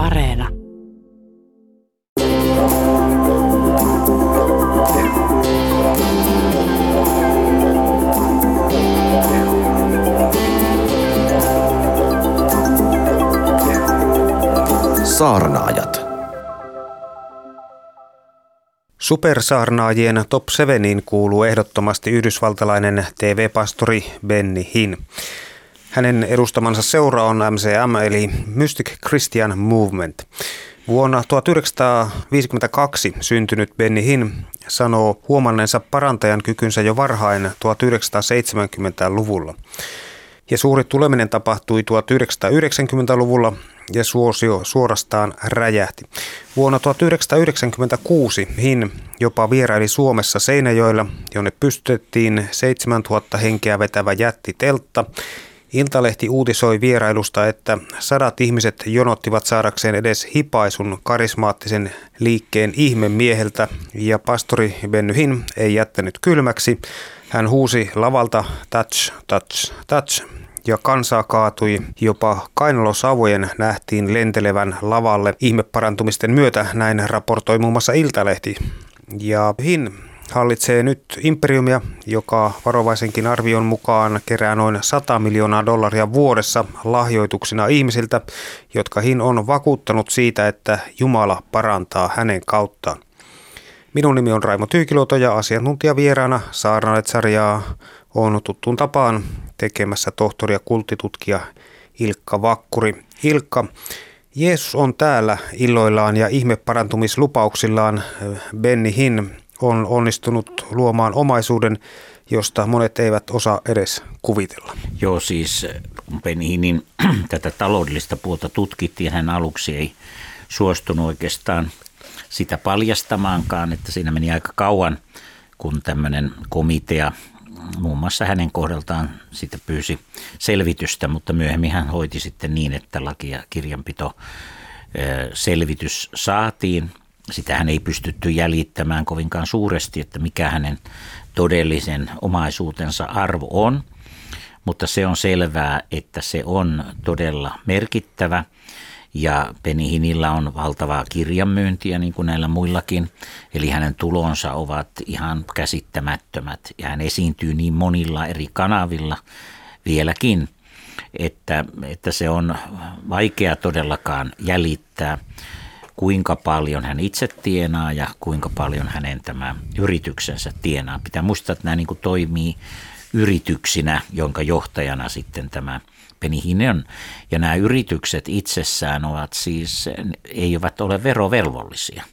Areena. Saarnaajat. Supersaarnaajien top 7 kuuluu ehdottomasti yhdysvaltalainen TV-pastori Benny Hinn. Hänen edustamansa seura on MCM eli Mystic Christian Movement. Vuonna 1952 syntynyt Benny Hinn sanoo huomanneensa parantajan kykynsä jo varhain 1970-luvulla. Ja suuri tuleminen tapahtui 1990-luvulla ja suosio suorastaan räjähti. Vuonna 1996 Hin jopa vieraili Suomessa Seinäjoella, jonne pystytettiin 7000 henkeä vetävä jättiteltta. Iltalehti uutisoi vierailusta, että sadat ihmiset jonottivat saadakseen edes hipaisun karismaattisen liikkeen ihmemieheltä ja pastori Benny Hin ei jättänyt kylmäksi. Hän huusi lavalta touch, touch, touch ja kansaa kaatui. Jopa kainalosavojen nähtiin lentelevän lavalle ihmeparantumisten myötä, näin raportoi muun muassa Iltalehti. Ja Hin hallitsee nyt imperiumia, joka varovaisenkin arvion mukaan kerää noin 100 miljoonaa dollaria vuodessa lahjoituksina ihmisiltä, jotka Hin on vakuuttanut siitä, että Jumala parantaa hänen kauttaan. Minun nimi on Raimo Tyykiluoto ja asiantuntijavieraana Saarnalet-sarjaa on tuttuun tapaan tekemässä tohtori ja kulttitutkija Ilkka Vakkuri. Ilkka, Jeesus on täällä illoillaan ja ihmeparantumislupauksillaan. Benny Hinn on onnistunut luomaan omaisuuden, josta monet eivät osaa edes kuvitella. Joo, siis Benny Hinnin tätä taloudellista puolta tutkittiin, hän aluksi ei suostunut oikeastaan sitä paljastamaankaan, että siinä meni aika kauan, kun tämmöinen komitea muun muassa hänen kohdaltaan sitten pyysi selvitystä, mutta myöhemmin hän hoiti sitten niin, että laki- ja kirjanpito selvitys saatiin. Sitä hän ei pystytty jäljittämään kovinkaan suuresti, että mikä hänen todellisen omaisuutensa arvo on, mutta se on selvää, että se on todella merkittävä – ja Penihinillä on valtavaa kirjanmyyntiä niin kuin näillä muillakin, eli hänen tulonsa ovat ihan käsittämättömät. Ja hän esiintyy niin monilla eri kanavilla vieläkin, että, että se on vaikea todellakaan jäljittää kuinka paljon hän itse tienaa ja kuinka paljon hänen tämä yrityksensä tienaa. Pitää muistaa, että nämä niin kuin toimii yrityksinä, jonka johtajana sitten tämä Penihinen ja nämä yritykset itsessään ovat siis, eivät ole verovelvollisia.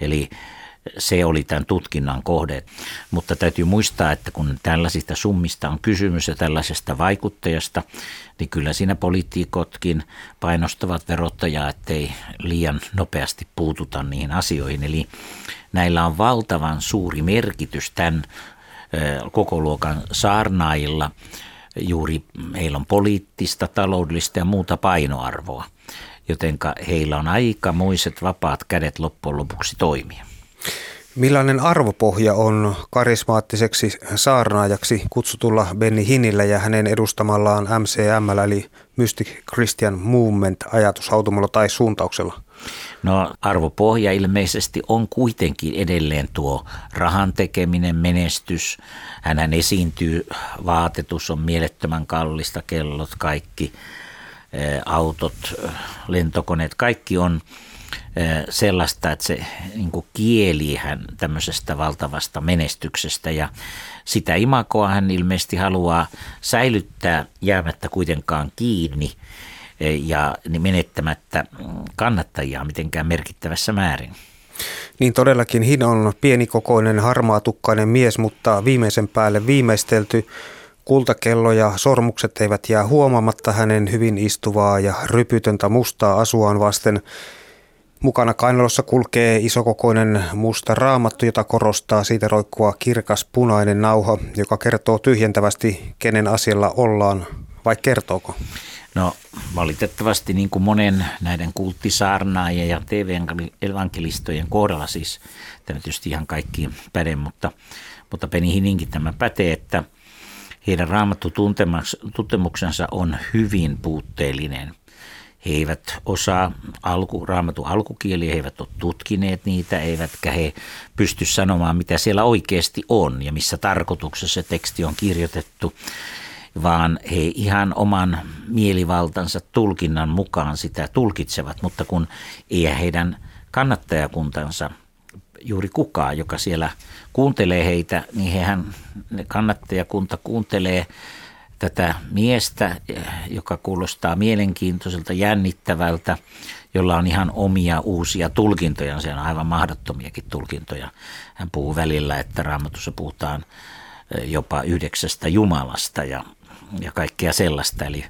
Eli se oli tämän tutkinnan kohde. Mutta täytyy muistaa, että kun tällaisista summista on kysymys ja tällaisesta vaikuttajasta, niin kyllä siinä poliitikotkin painostavat verottajaa, ettei liian nopeasti puututa niihin asioihin. Eli näillä on valtavan suuri merkitys tämän koko luokan saarnaajilla – juuri heillä on poliittista, taloudellista ja muuta painoarvoa, jotenka heillä on aikamoiset vapaat kädet loppujen lopuksi toimia. Millainen arvopohja on karismaattiseksi saarnaajaksi kutsutulla Benny Hinillä ja hänen edustamallaan MCM eli Mystic Christian Movement ajatushautumalla tai suuntauksella? No arvopohja ilmeisesti on kuitenkin edelleen tuo rahan tekeminen, menestys. Hänhän esiintyy, vaatetus on mielettömän kallista, kellot, kaikki, autot, lentokoneet, kaikki on sellaista, että se niin kieli hän tämmöisestä valtavasta menestyksestä ja sitä imakoa hän ilmeisesti haluaa säilyttää jäämättä kuitenkaan kiinni – ja menettämättä kannattajia mitenkään merkittävässä määrin. Niin todellakin Hin on pienikokoinen harmaatukkainen mies, mutta viimeisen päälle viimeistelty kultakello ja sormukset eivät jää huomaamatta hänen hyvin istuvaa ja rypytöntä mustaa asuaan vasten. Mukana kainalossa kulkee isokokoinen musta raamattu, jota korostaa siitä roikkua kirkas punainen nauha, joka kertoo tyhjentävästi, kenen asialla ollaan, vai kertooko? No valitettavasti niin kuin monen näiden kulttisaarnaajien ja TV-evankelistojen kohdalla siis, tämä tietysti ihan kaikki päde, mutta, mutta Peni Hininkin tämä pätee, että heidän raamattu tuntemuksensa on hyvin puutteellinen. He eivät osaa alku, raamatun alkukieliä, he eivät ole tutkineet niitä, eivätkä he pysty sanomaan, mitä siellä oikeasti on ja missä tarkoituksessa se teksti on kirjoitettu, vaan he ihan oman mielivaltansa tulkinnan mukaan sitä tulkitsevat, mutta kun ei heidän kannattajakuntansa juuri kukaan, joka siellä kuuntelee heitä, niin hehän kannattajakunta kuuntelee tätä miestä, joka kuulostaa mielenkiintoiselta, jännittävältä, jolla on ihan omia uusia tulkintoja, se on aivan mahdottomiakin tulkintoja. Hän puhuu välillä, että raamatussa puhutaan jopa yhdeksästä Jumalasta ja, ja kaikkea sellaista. Eli,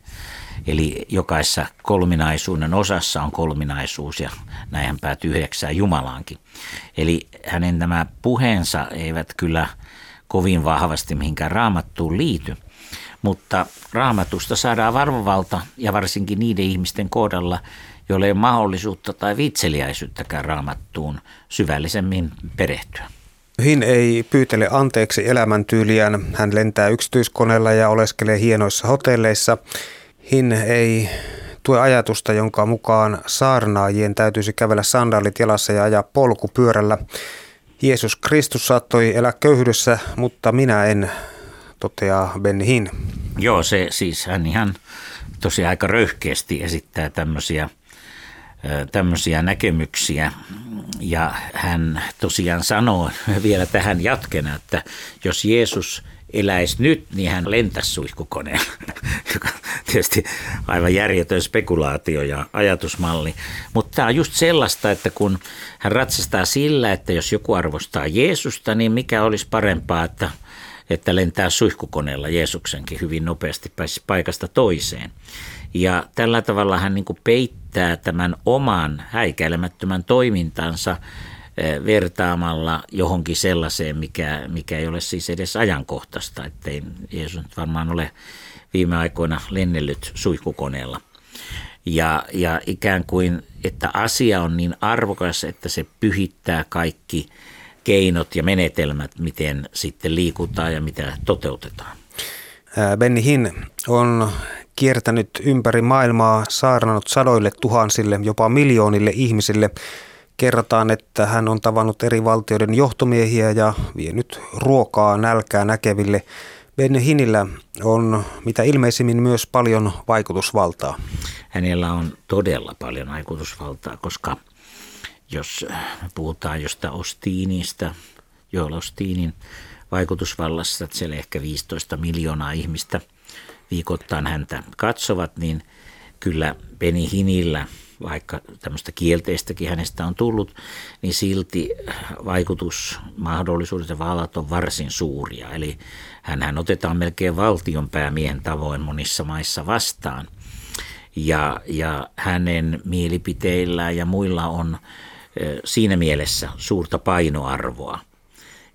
eli jokaisessa kolminaisuuden osassa on kolminaisuus ja näin hän päätyy yhdeksään Jumalaankin. Eli hänen nämä puheensa eivät kyllä kovin vahvasti mihinkään raamattuun liity, mutta raamatusta saadaan varvovalta ja varsinkin niiden ihmisten kohdalla, joille ei ole mahdollisuutta tai vitseliäisyyttäkään raamattuun syvällisemmin perehtyä. Hin ei pyytele anteeksi elämäntyyliään. Hän lentää yksityiskoneella ja oleskelee hienoissa hotelleissa. Hin ei tue ajatusta, jonka mukaan saarnaajien täytyisi kävellä sandaalit jalassa ja ajaa polkupyörällä. Jeesus Kristus saattoi elää köyhyydessä, mutta minä en, toteaa Benny Hinn. Joo, se siis hän ihan tosiaan aika röyhkeästi esittää tämmöisiä, tämmöisiä näkemyksiä. Ja hän tosiaan sanoo vielä tähän jatkena, että jos Jeesus eläisi nyt, niin hän lentäisi suihkukoneella, joka tietysti aivan järjetön spekulaatio ja ajatusmalli. Mutta tämä on just sellaista, että kun hän ratsastaa sillä, että jos joku arvostaa Jeesusta, niin mikä olisi parempaa, että – että lentää suihkukoneella Jeesuksenkin hyvin nopeasti pääsi paikasta toiseen. Ja tällä tavalla hän niin peittää tämän oman häikäilemättömän toimintansa eh, vertaamalla johonkin sellaiseen, mikä, mikä ei ole siis edes ajankohtaista, ettei Jeesus varmaan ole viime aikoina lennellyt suihkukoneella. Ja, ja ikään kuin, että asia on niin arvokas, että se pyhittää kaikki keinot ja menetelmät, miten sitten liikutaan ja mitä toteutetaan. Benny Hinn on kiertänyt ympäri maailmaa, saarnannut sadoille tuhansille, jopa miljoonille ihmisille. Kerrotaan, että hän on tavannut eri valtioiden johtomiehiä ja vienyt ruokaa nälkää näkeville. Benny Hinnillä on mitä ilmeisimmin myös paljon vaikutusvaltaa. Hänellä on todella paljon vaikutusvaltaa, koska – jos puhutaan josta Ostiinista, Joel Ostiinin vaikutusvallassa, että siellä ehkä 15 miljoonaa ihmistä viikoittain häntä katsovat, niin kyllä Beni Hinillä, vaikka tämmöistä kielteistäkin hänestä on tullut, niin silti vaikutusmahdollisuudet ja vallat on varsin suuria. Eli hän otetaan melkein valtionpäämiehen tavoin monissa maissa vastaan. Ja, ja hänen mielipiteillään ja muilla on siinä mielessä suurta painoarvoa.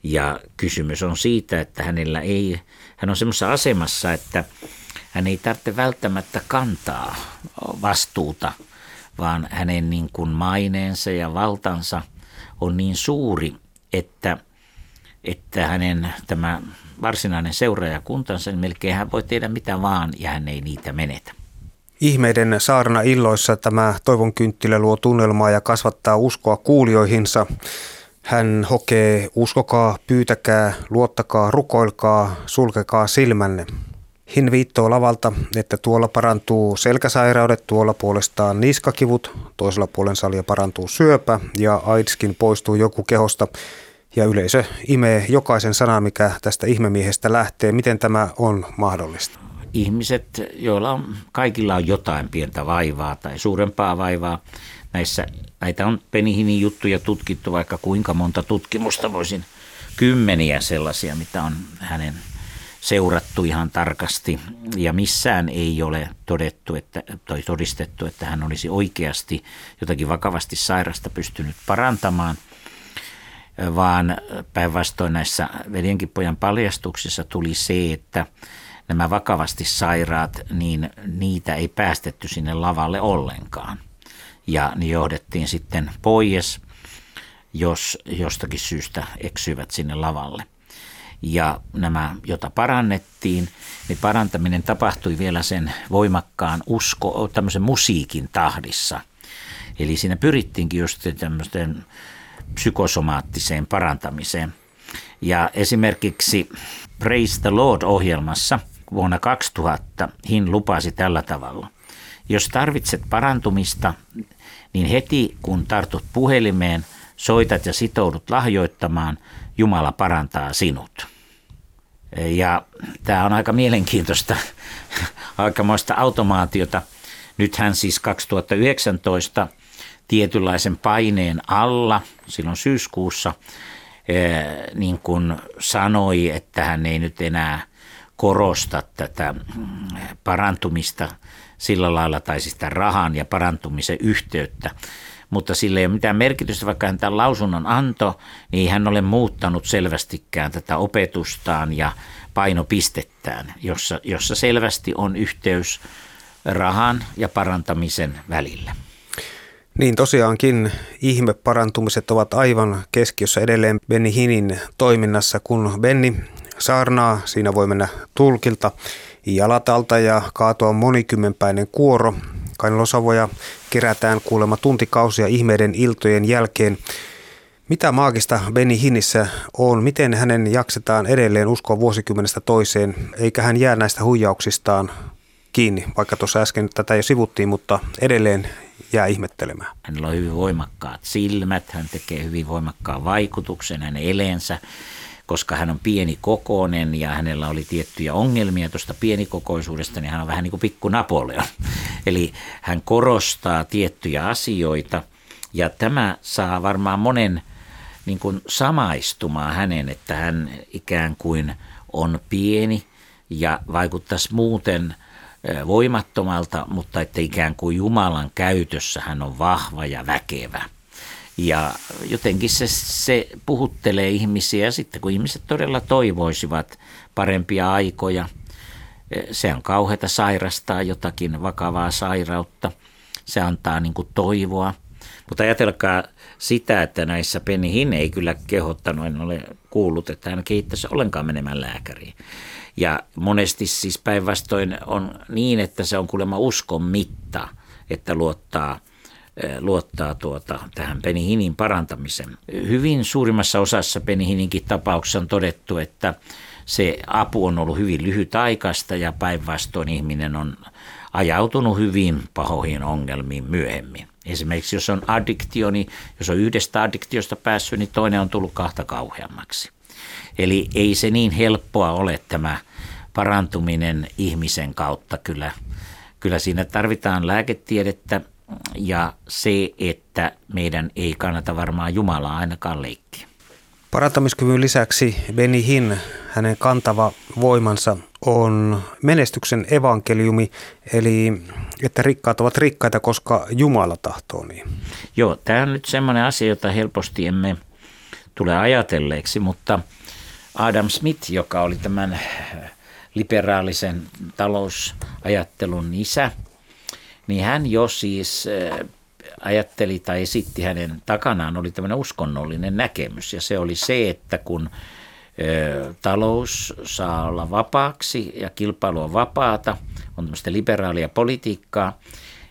Ja kysymys on siitä, että hänellä ei, hän on semmoisessa asemassa, että hän ei tarvitse välttämättä kantaa vastuuta, vaan hänen niin kuin maineensa ja valtansa on niin suuri, että, että hänen tämä varsinainen seuraajakuntansa, niin melkein hän voi tehdä mitä vaan ja hän ei niitä menetä. Ihmeiden saarna illoissa tämä toivon kynttilä luo tunnelmaa ja kasvattaa uskoa kuulijoihinsa. Hän hokee, uskokaa, pyytäkää, luottakaa, rukoilkaa, sulkekaa silmänne. Hin viittoo lavalta, että tuolla parantuu selkäsairaudet, tuolla puolestaan niskakivut, toisella puolen salia parantuu syöpä ja AIDSkin poistuu joku kehosta. Ja yleisö imee jokaisen sanan, mikä tästä ihmemiehestä lähtee. Miten tämä on mahdollista? Ihmiset, joilla on, kaikilla on jotain pientä vaivaa tai suurempaa vaivaa. Näissä, näitä on Penihinin juttuja tutkittu vaikka kuinka monta tutkimusta voisin kymmeniä sellaisia, mitä on hänen seurattu ihan tarkasti ja missään ei ole todettu, että, toi todistettu, että hän olisi oikeasti jotakin vakavasti sairasta pystynyt parantamaan, vaan päinvastoin näissä veljenkin pojan paljastuksissa tuli se, että nämä vakavasti sairaat, niin niitä ei päästetty sinne lavalle ollenkaan. Ja ne johdettiin sitten pois, jos jostakin syystä eksyivät sinne lavalle. ja nämä, jota parannettiin, niin parantaminen tapahtui vielä sen voimakkaan usko, tämmöisen musiikin tahdissa. Eli siinä pyrittiinkin just tämmöisten psykosomaattiseen parantamiseen. Ja esimerkiksi Praise the Lord-ohjelmassa vuonna 2000 Hin lupasi tällä tavalla. Jos tarvitset parantumista, niin heti kun tartut puhelimeen, soitat ja sitoudut lahjoittamaan, Jumala parantaa sinut. Ja tämä on aika mielenkiintoista, aikamoista automaatiota. Nythän siis 2019 tietynlaisen paineen alla, silloin syyskuussa, eh, niin kuin sanoi, että hän ei nyt enää korosta tätä parantumista sillä lailla, tai siis rahan ja parantumisen yhteyttä, mutta sillä ei ole mitään merkitystä, vaikka hän tämän lausunnon anto, niin hän ole muuttanut selvästikään tätä opetustaan ja painopistettään, jossa, jossa selvästi on yhteys rahan ja parantamisen välillä. Niin tosiaankin ihmeparantumiset ovat aivan keskiössä edelleen Benny Hinin toiminnassa, kun Benny saarnaa, siinä voi mennä tulkilta jalat alta ja kaatua monikymmenpäinen kuoro. Kainalosavoja kerätään kuulemma tuntikausia ihmeiden iltojen jälkeen. Mitä maagista Benny Hinissä on? Miten hänen jaksetaan edelleen uskoa vuosikymmenestä toiseen, eikä hän jää näistä huijauksistaan kiinni, vaikka tuossa äsken tätä jo sivuttiin, mutta edelleen jää ihmettelemään. Hänellä on hyvin voimakkaat silmät, hän tekee hyvin voimakkaan vaikutuksen hänen eleensä, koska hän on pieni kokoinen ja hänellä oli tiettyjä ongelmia tuosta pienikokoisuudesta, niin hän on vähän niin kuin pikku Napoleon. Eli hän korostaa tiettyjä asioita ja tämä saa varmaan monen niin kuin samaistumaan hänen, että hän ikään kuin on pieni ja vaikuttaisi muuten – voimattomalta, mutta että ikään kuin Jumalan käytössä hän on vahva ja väkevä. Ja jotenkin se, se puhuttelee ihmisiä ja sitten kun ihmiset todella toivoisivat parempia aikoja, se on kauheata sairastaa jotakin vakavaa sairautta, se antaa niin kuin toivoa. Mutta ajatelkaa sitä, että näissä Penny Hinn ei kyllä kehottanut, en ole kuullut, että hän kehittäisi ollenkaan menemään lääkäriin. Ja monesti siis päinvastoin on niin, että se on kuulemma uskon mitta, että luottaa eh, luottaa tuota, tähän penihinin parantamiseen. Hyvin suurimmassa osassa penihininkin tapauksessa on todettu, että se apu on ollut hyvin lyhytaikaista ja päinvastoin ihminen on ajautunut hyvin pahoihin ongelmiin myöhemmin. Esimerkiksi jos on addiktio, niin jos on yhdestä addiktiosta päässyt, niin toinen on tullut kahta kauheammaksi. Eli ei se niin helppoa ole tämä parantuminen ihmisen kautta. Kyllä, kyllä siinä tarvitaan lääketiedettä ja se, että meidän ei kannata varmaan Jumalaa ainakaan leikkiä. Parantamiskyvyn lisäksi Benny Hinn, hänen kantava voimansa on menestyksen evankeliumi, eli että rikkaat ovat rikkaita, koska Jumala tahtoo niin. Joo, tämä on nyt semmoinen asia, jota helposti emme tule ajatelleeksi, mutta Adam Smith, joka oli tämän liberaalisen talousajattelun isä, niin hän jo siis ajatteli tai esitti hänen takanaan oli tämmöinen uskonnollinen näkemys ja se oli se, että kun talous saa olla vapaaksi ja kilpailu on vapaata, on tämmöistä liberaalia politiikkaa,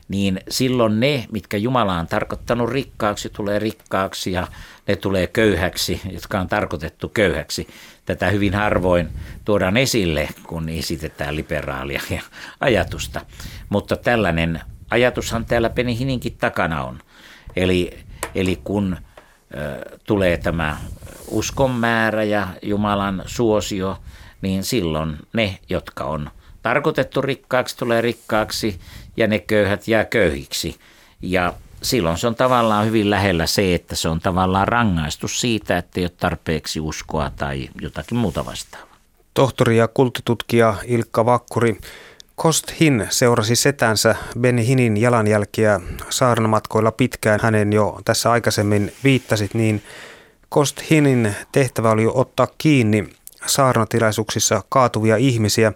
niin silloin ne, mitkä Jumala on tarkoittanut rikkaaksi, tulee rikkaaksi ja ne tulee köyhäksi, jotka on tarkoitettu köyhäksi. Tätä hyvin harvoin tuodaan esille, kun esitetään liberaalia ajatusta. Mutta tällainen ajatushan täällä Penihininkin takana on. Eli, eli kun ö, tulee tämä uskon määrä ja Jumalan suosio, niin silloin ne, jotka on tarkoitettu rikkaaksi, tulee rikkaaksi ja ne köyhät jää köyhiksi. Ja silloin se on tavallaan hyvin lähellä se, että se on tavallaan rangaistus siitä, että ei ole tarpeeksi uskoa tai jotakin muuta vastaavaa. Tohtori ja kulttitutkija Ilkka Vakkuri, Kost Hin seurasi setänsä Benny Hinin jalanjälkiä saarnamatkoilla pitkään. Hänen jo tässä aikaisemmin viittasit, niin Kost Hinin tehtävä oli ottaa kiinni saarnatilaisuuksissa kaatuvia ihmisiä.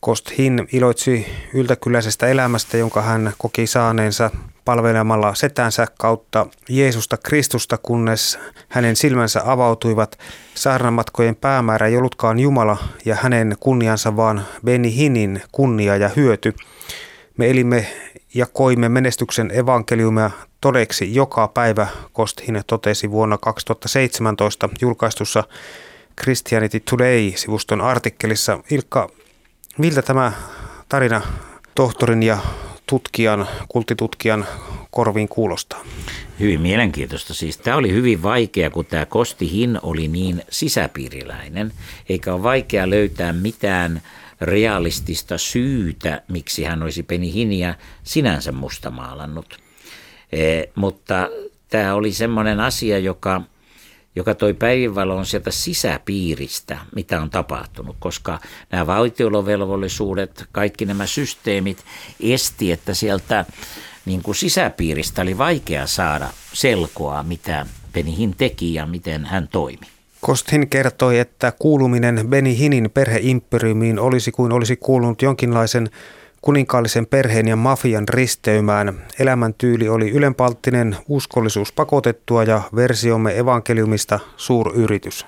Kost Hin iloitsi yltäkylläisestä elämästä, jonka hän koki saaneensa palvelemalla setänsä kautta Jeesusta Kristusta, kunnes hänen silmänsä avautuivat. Saarnamatkojen päämäärä ei ollutkaan Jumala ja hänen kunniansa, vaan Beni Hinin kunnia ja hyöty. Me elimme ja koimme menestyksen evankeliumia todeksi joka päivä, Kosthin totesi vuonna 2017 julkaistussa Christianity Today-sivuston artikkelissa. Ilkka, miltä tämä tarina tohtorin ja tutkijan, kultitutkijan korviin kuulostaa? Hyvin mielenkiintoista. Siis tämä oli hyvin vaikea, kun tämä Kosti Hin oli niin sisäpiiriläinen, eikä ole vaikea löytää mitään realistista syytä, miksi hän olisi Peni Hiniä sinänsä mustamaalannut. E, mutta tämä oli semmoinen asia, joka – joka toi päivänvaloon sieltä sisäpiiristä, mitä on tapahtunut, koska nämä valtiolovelvollisuudet, kaikki nämä systeemit esti, että sieltä niin kuin sisäpiiristä oli vaikea saada selkoa, mitä Benihin teki ja miten hän toimi. Kosthin kertoi, että kuuluminen Benihinin perheimperiumiin olisi kuin olisi kuulunut jonkinlaisen kuninkaallisen perheen ja mafian risteymään. Elämäntyyli oli ylenpalttinen, uskollisuus pakotettua ja versiomme evankeliumista suuryritys.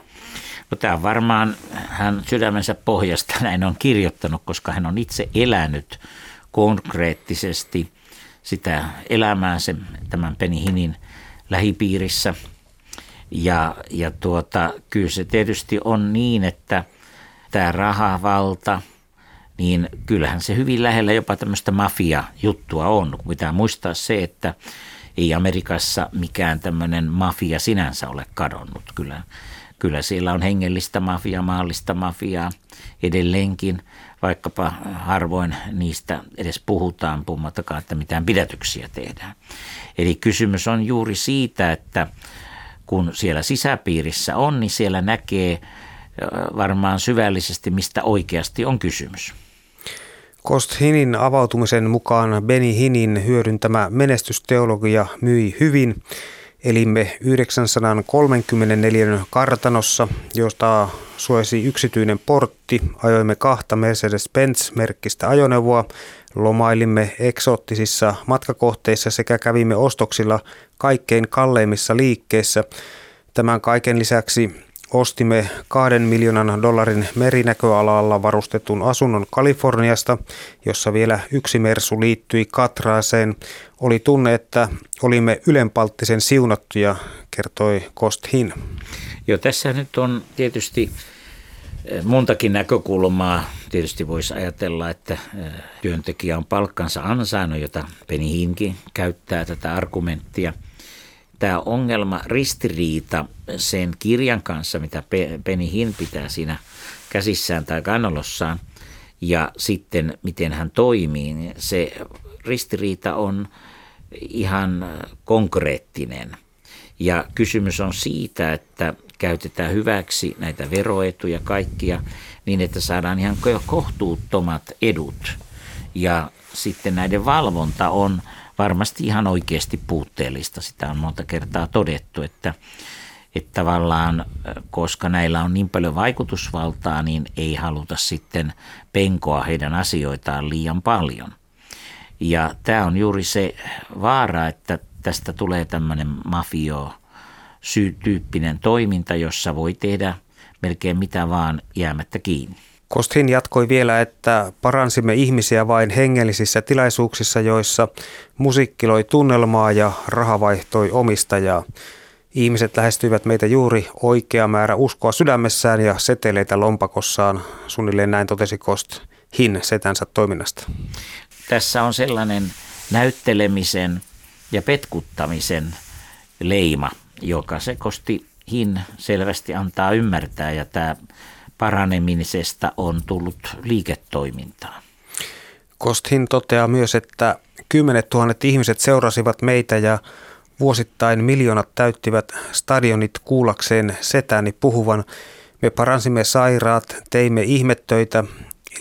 No, tämä on varmaan hän sydämensä pohjasta näin on kirjoittanut, koska hän on itse elänyt konkreettisesti sitä elämäänsä tämän Penihinin lähipiirissä. Ja, ja tuota, kyllä se tietysti on niin, että tämä rahavalta – niin kyllähän se hyvin lähellä jopa tämmöistä mafia-juttua on. Pitää muistaa se, että ei Amerikassa mikään tämmöinen mafia sinänsä ole kadonnut. Kyllä, kyllä siellä on hengellistä mafiaa, maallista mafiaa edelleenkin, vaikkapa harvoin niistä edes puhutaan, puhumattakaan, että mitään pidätyksiä tehdään. Eli kysymys on juuri siitä, että kun siellä sisäpiirissä on, niin siellä näkee varmaan syvällisesti, mistä oikeasti on kysymys. Kost Hinin avautumisen mukaan Beni Hinin hyödyntämä menestysteologia myi hyvin. Elimme 934 kartanossa, josta suojasi yksityinen portti. Ajoimme kahta Mercedes-Benz-merkkistä ajoneuvoa, lomailimme eksoottisissa matkakohteissa sekä kävimme ostoksilla kaikkein kalleimmissa liikkeissä. Tämän kaiken lisäksi ostimme kahden miljoonan dollarin merinäköalalla varustetun asunnon Kaliforniasta, jossa vielä yksi mersu liittyi Katraaseen. Oli tunne, että olimme ylenpalttisen siunattuja, kertoi Kosthin. Joo, tässä nyt on tietysti eh, montakin näkökulmaa. Tietysti voisi ajatella, että eh, työntekijä on palkkansa ansainnut, jota Penny Hinkin käyttää tätä argumenttia – tämä ongelma, ristiriita sen kirjan kanssa, mitä Penny Hinn pitää siinä käsissään tai kannolossaan, ja sitten miten hän toimii, niin se ristiriita on ihan konkreettinen. Ja kysymys on siitä, että käytetään hyväksi näitä veroetuja kaikkia niin, että saadaan ihan kohtuuttomat edut. Ja sitten näiden valvonta on varmasti ihan oikeasti puutteellista. Sitä on monta kertaa todettu, että, että tavallaan koska näillä on niin paljon vaikutusvaltaa, niin ei haluta sitten penkoa heidän asioitaan liian paljon. Ja tämä on juuri se vaara, että tästä tulee tämmöinen mafio tyyppinen toiminta, jossa voi tehdä melkein mitä vaan jäämättä kiinni. Kostin jatkoi vielä, että paransimme ihmisiä vain hengellisissä tilaisuuksissa, joissa musiikki loi tunnelmaa ja raha vaihtoi omistajaa. Ihmiset lähestyivät meitä juuri oikea määrä uskoa sydämessään ja seteleitä lompakossaan, suunnilleen näin totesi Kost Hin setänsä toiminnasta. Tässä on sellainen näyttelemisen ja petkuttamisen leima, joka se Kosti Hin selvästi antaa ymmärtää ja tämä paranemisesta on tullut liiketoimintaa. Kosthin toteaa myös, että kymmenet tuhannet ihmiset seurasivat meitä ja vuosittain miljoonat täyttivät stadionit kuullakseen setäni puhuvan. Me paransimme sairaat, teimme ihmettöitä,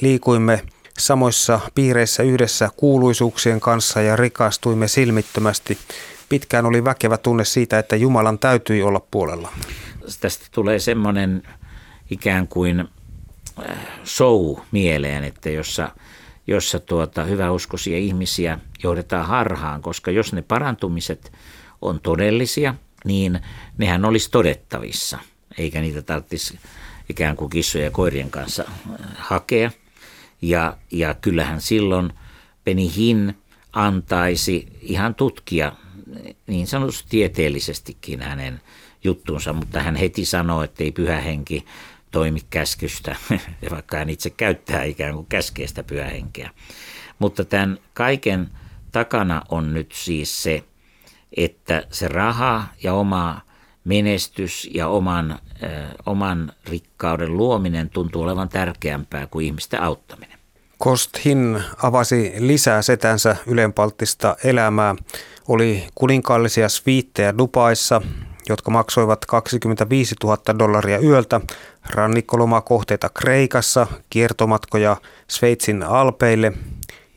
liikuimme samoissa piireissä yhdessä kuuluisuuksien kanssa ja rikastuimme silmittömästi. Pitkään oli väkevä tunne siitä, että Jumalan täytyi olla puolella. Tästä tulee semmoinen ikään kuin äh, show mieleen, että jossa, jossa tuota, hyväuskoisia ihmisiä johdetaan harhaan, koska jos ne parantumiset on todellisia, niin nehän olisi todettavissa, eikä niitä tarvitsisi ikään kuin kissojen ja koirien kanssa äh, hakea. Ja, ja kyllähän silloin Penihin antaisi ihan tutkia niin sanotusti tieteellisestikin hänen juttuunsa, mutta hän heti sanoi, että ei pyhä henki toimi käskystä, vaikka hän itse käyttää ikään kuin käskeistä pyhähenkeä. Mutta tämän kaiken takana on nyt siis se, että se raha ja oma menestys ja oman, äh, oman rikkauden luominen tuntuu olevan tärkeämpää kuin ihmisten auttaminen. Kosthin avasi lisää setänsä ylenpalttista elämää. Oli kuninkaallisia sviittejä Dubaissa, jotka maksoivat 25 000 dollaria yöltä, rannikkolomakohteita Kreikassa, kiertomatkoja Sveitsin alpeille,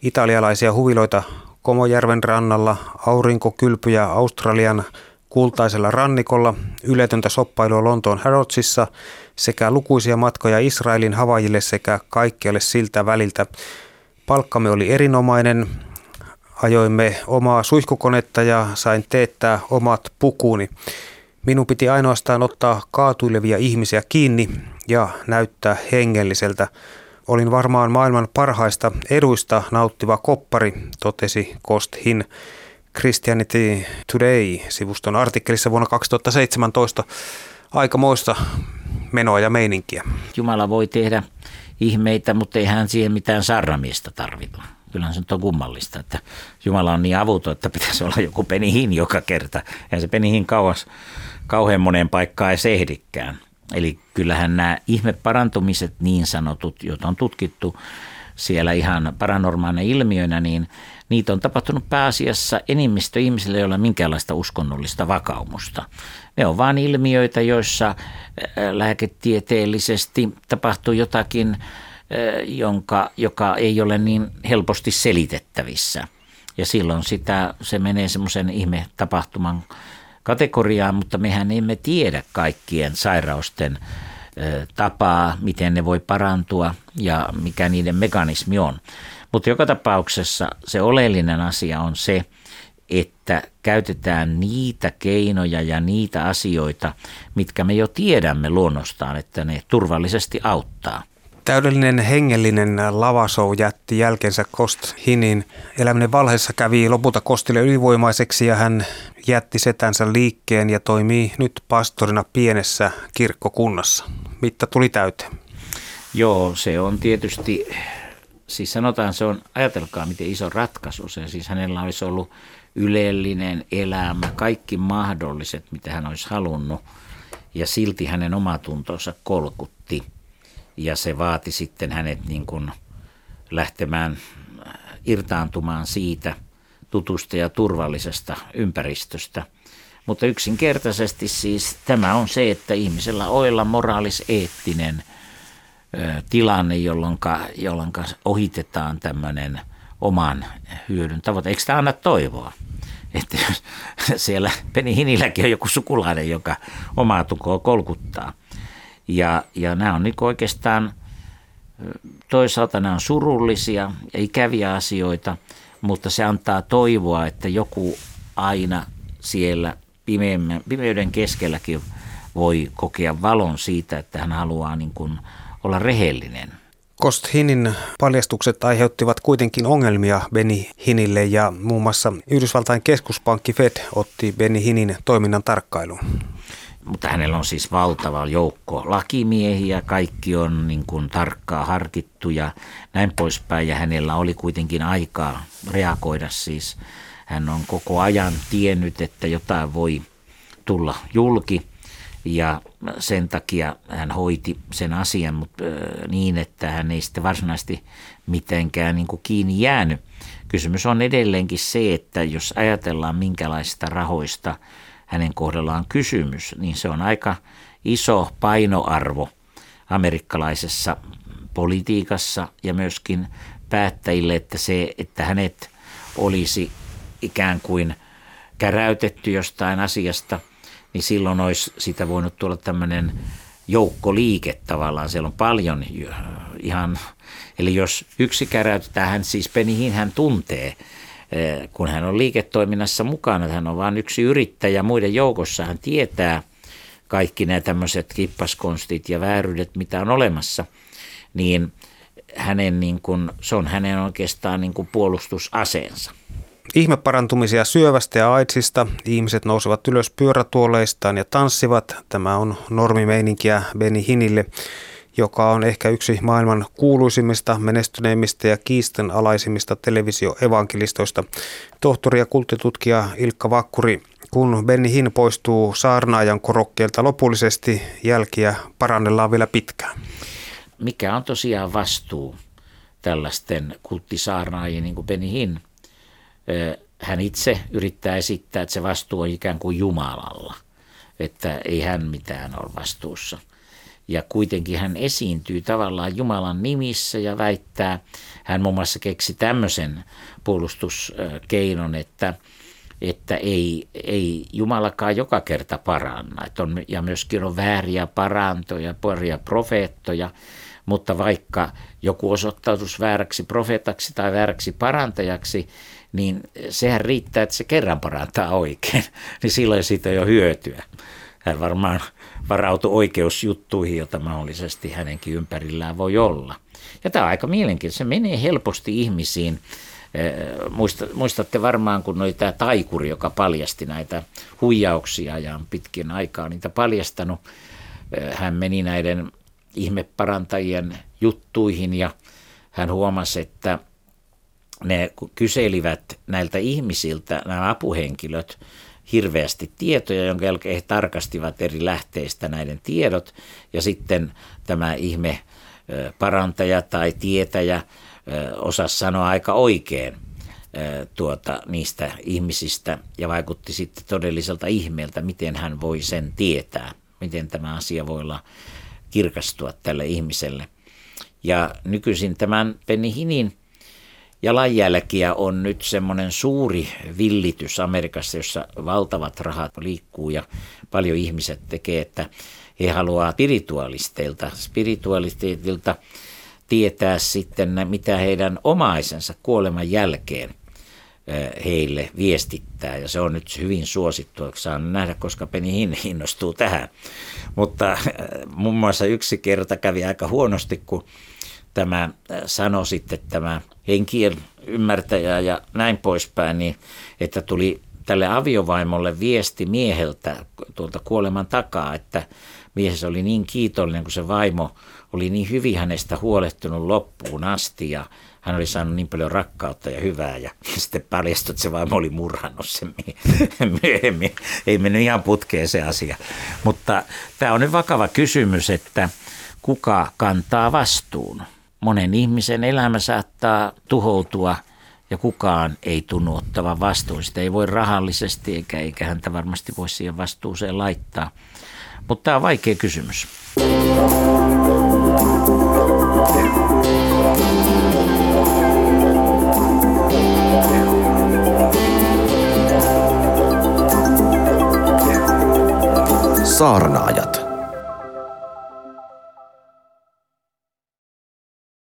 italialaisia huviloita Komojärven rannalla, aurinkokylpyjä Australian kultaisella rannikolla, yletöntä soppailua Lontoon Harrodsissa sekä lukuisia matkoja Israelin Havajille sekä kaikkialle siltä väliltä. Palkkamme oli erinomainen, ajoimme omaa suihkukonetta ja sain teettää omat pukuni. Minun piti ainoastaan ottaa kaatuilevia ihmisiä kiinni ja näyttää hengelliseltä. Olin varmaan maailman parhaista eduista nauttiva koppari, totesi Kosthin Christianity Today-sivuston artikkelissa vuonna 2017 aikamoista menoa ja meininkiä. Jumala voi tehdä ihmeitä, mutta ei hän siihen mitään sarramista tarvita. Kyllähän se on kummallista, että Jumala on niin avuton, että pitäisi olla joku penihin joka kerta. Ja se penihin kauas kauhean moneen paikkaan ei sehdikään. Eli kyllähän nämä ihmeparantumiset niin sanotut, joita on tutkittu siellä ihan paranormaalina ilmiönä, niin niitä on tapahtunut pääasiassa enimmistö ihmisille, joilla minkäänlaista uskonnollista vakaumusta. Ne on vain ilmiöitä, joissa lääketieteellisesti tapahtuu jotakin, jonka, joka ei ole niin helposti selitettävissä. Ja silloin sitä, se menee semmoisen ihme tapahtuman kategoriaan, mutta mehän emme tiedä kaikkien sairausten tapaa, miten ne voi parantua ja mikä niiden mekanismi on. Mutta joka tapauksessa se oleellinen asia on se, että käytetään niitä keinoja ja niitä asioita, mitkä me jo tiedämme luonnostaan, että ne turvallisesti auttaa. Täydellinen hengellinen lavasou jätti jälkensä Kost Hinin. Eläminen valheessa kävi lopulta Kostille ylivoimaiseksi ja hän jätti setänsä liikkeen ja toimii nyt pastorina pienessä kirkkokunnassa. Mitta tuli täyteen. Joo, se on tietysti, siis sanotaan se on, ajatelkaa miten iso ratkaisu se, siis hänellä olisi ollut ylellinen elämä, kaikki mahdolliset, mitä hän olisi halunnut, ja silti hänen omatuntonsa kolkutti, ja se vaati sitten hänet niin kuin lähtemään irtaantumaan siitä – tutusta ja turvallisesta ympäristöstä. Mutta yksinkertaisesti siis tämä on se, että ihmisellä on olla moraalis-eettinen tilanne, jolloin, jolloin ohitetaan tämmöinen oman hyödyn tavoite. Eikö tämä anna toivoa? Että siellä Peni Hinilläkin on joku sukulainen, joka omaa tukoa kolkuttaa. Ja, ja nämä on niin oikeastaan, toisaalta nämä on surullisia ja ikäviä asioita – mutta se antaa toivoa, että joku aina siellä pimeyden keskelläkin voi kokea valon siitä, että hän haluaa niin kuin olla rehellinen. Kost Hinin paljastukset aiheuttivat kuitenkin ongelmia Benny Hinille ja muun muassa Yhdysvaltain keskuspankki Fed otti Benny Hinin toiminnan tarkkailuun mutta hänellä on siis valtava joukko lakimiehiä, kaikki on niin kuin tarkkaa harkittu ja näin poispäin. Ja hänellä oli kuitenkin aikaa reagoida siis. Hän on koko ajan tiennyt, että jotain voi tulla julki ja sen takia hän hoiti sen asian mutta, niin, että hän ei sitten varsinaisesti mitenkään niin kuin kiinni jäänyt. Kysymys on edelleenkin se, että jos ajatellaan minkälaista rahoista – hänen kohdallaan kysymys, niin se on aika iso painoarvo amerikkalaisessa politiikassa ja myöskin päättäjille, että se, että hänet olisi ikään kuin käräytetty jostain asiasta, niin silloin olisi sitä voinut tulla tämmöinen joukkoliike tavallaan. Siellä on paljon ihan, eli jos yksi käräytetään, hän siis Penihin hän tuntee, kun hän on liiketoiminnassa mukana, hän on vain yksi yrittäjä muiden joukossa, hän tietää kaikki nämä tämmöiset kippaskonstit ja vääryydet, mitä on olemassa, niin hänen niin kuin, se on hänen oikeastaan niin kuin puolustusaseensa. Ihmeparantumisia syövästä ja aitsista. Ihmiset nousevat ylös pyörätuoleistaan ja tanssivat. Tämä on normimeininkiä Benny Hinille, joka on ehkä yksi maailman kuuluisimmista, menestyneimmistä ja kiistanalaisimmista televisioevankelistoista. Tohtori ja kulttitutkija Ilkka Vakkuri, kun Benny Hinn poistuu saarnaajan korokkeelta lopullisesti, jälkiä parannellaan vielä pitkään. Mikä on tosiaan vastuu tällaisten kulttisaarnaajien niin kuin Benny Hinn – hän itse yrittää esittää, että se vastuu on ikään kuin Jumalalla, että ei hän mitään ole vastuussa. Ja kuitenkin hän esiintyy tavallaan Jumalan nimissä ja väittää, hän muun muassa keksi tämmöisen puolustuskeinon, että, että ei, ei Jumalakaan joka kerta paranna. Että on, ja myöskin on vääriä parantoja, paria profeettoja, mutta vaikka joku osoittautuisi vääräksi profeetaksi tai vääräksi parantajaksi, niin sehän riittää, että se kerran parantaa oikein, niin silloin siitä on jo hyötyä. Hän varmaan varautui oikeusjuttuihin, joita mahdollisesti hänenkin ympärillään voi olla. Ja tämä on aika mielenkiintoista. Se menee helposti ihmisiin. Muistatte varmaan, kun oli tämä taikuri, joka paljasti näitä huijauksia ja on pitkin aikaa niitä paljastanut. Hän meni näiden ihmeparantajien juttuihin ja hän huomasi, että ne kyselivät näiltä ihmisiltä, nämä apuhenkilöt, hirveästi tietoja, jonka jälkeen he tarkastivat eri lähteistä näiden tiedot. Ja sitten tämä ihme parantaja tai tietäjä osasi sanoa aika oikein tuota, niistä ihmisistä ja vaikutti sitten todelliselta ihmeeltä, miten hän voi sen tietää, miten tämä asia voi olla kirkastua tälle ihmiselle. Ja nykyisin tämän Penny Hinin jalanjälkiä on nyt semmoinen suuri villitys Amerikassa, jossa valtavat rahat liikkuu ja paljon ihmiset tekee, että he haluaa spiritualisteilta, spiritualisteilta tietää sitten, mitä heidän omaisensa kuoleman jälkeen heille viestittää. Ja se on nyt hyvin suosittua, saan nähdä, koska Penny innostuu tähän. Mutta muun muassa yksi kerta kävi aika huonosti, kun tämä äh, sanoi sitten tämä henkien ymmärtäjä ja näin poispäin, niin että tuli tälle aviovaimolle viesti mieheltä tuolta kuoleman takaa, että mies oli niin kiitollinen, kun se vaimo oli niin hyvin hänestä huolehtunut loppuun asti ja hän oli saanut niin paljon rakkautta ja hyvää ja sitten paljastui, että se vaimo oli murhannut sen myöhemmin. Ei mennyt ihan putkeen se asia. Mutta tämä on nyt vakava kysymys, että kuka kantaa vastuun? Monen ihmisen elämä saattaa tuhoutua ja kukaan ei tunnu ottavan vastuun. Sitä ei voi rahallisesti eikä, eikä häntä varmasti voi siihen vastuuseen laittaa. Mutta tämä on vaikea kysymys. Saarnaajat.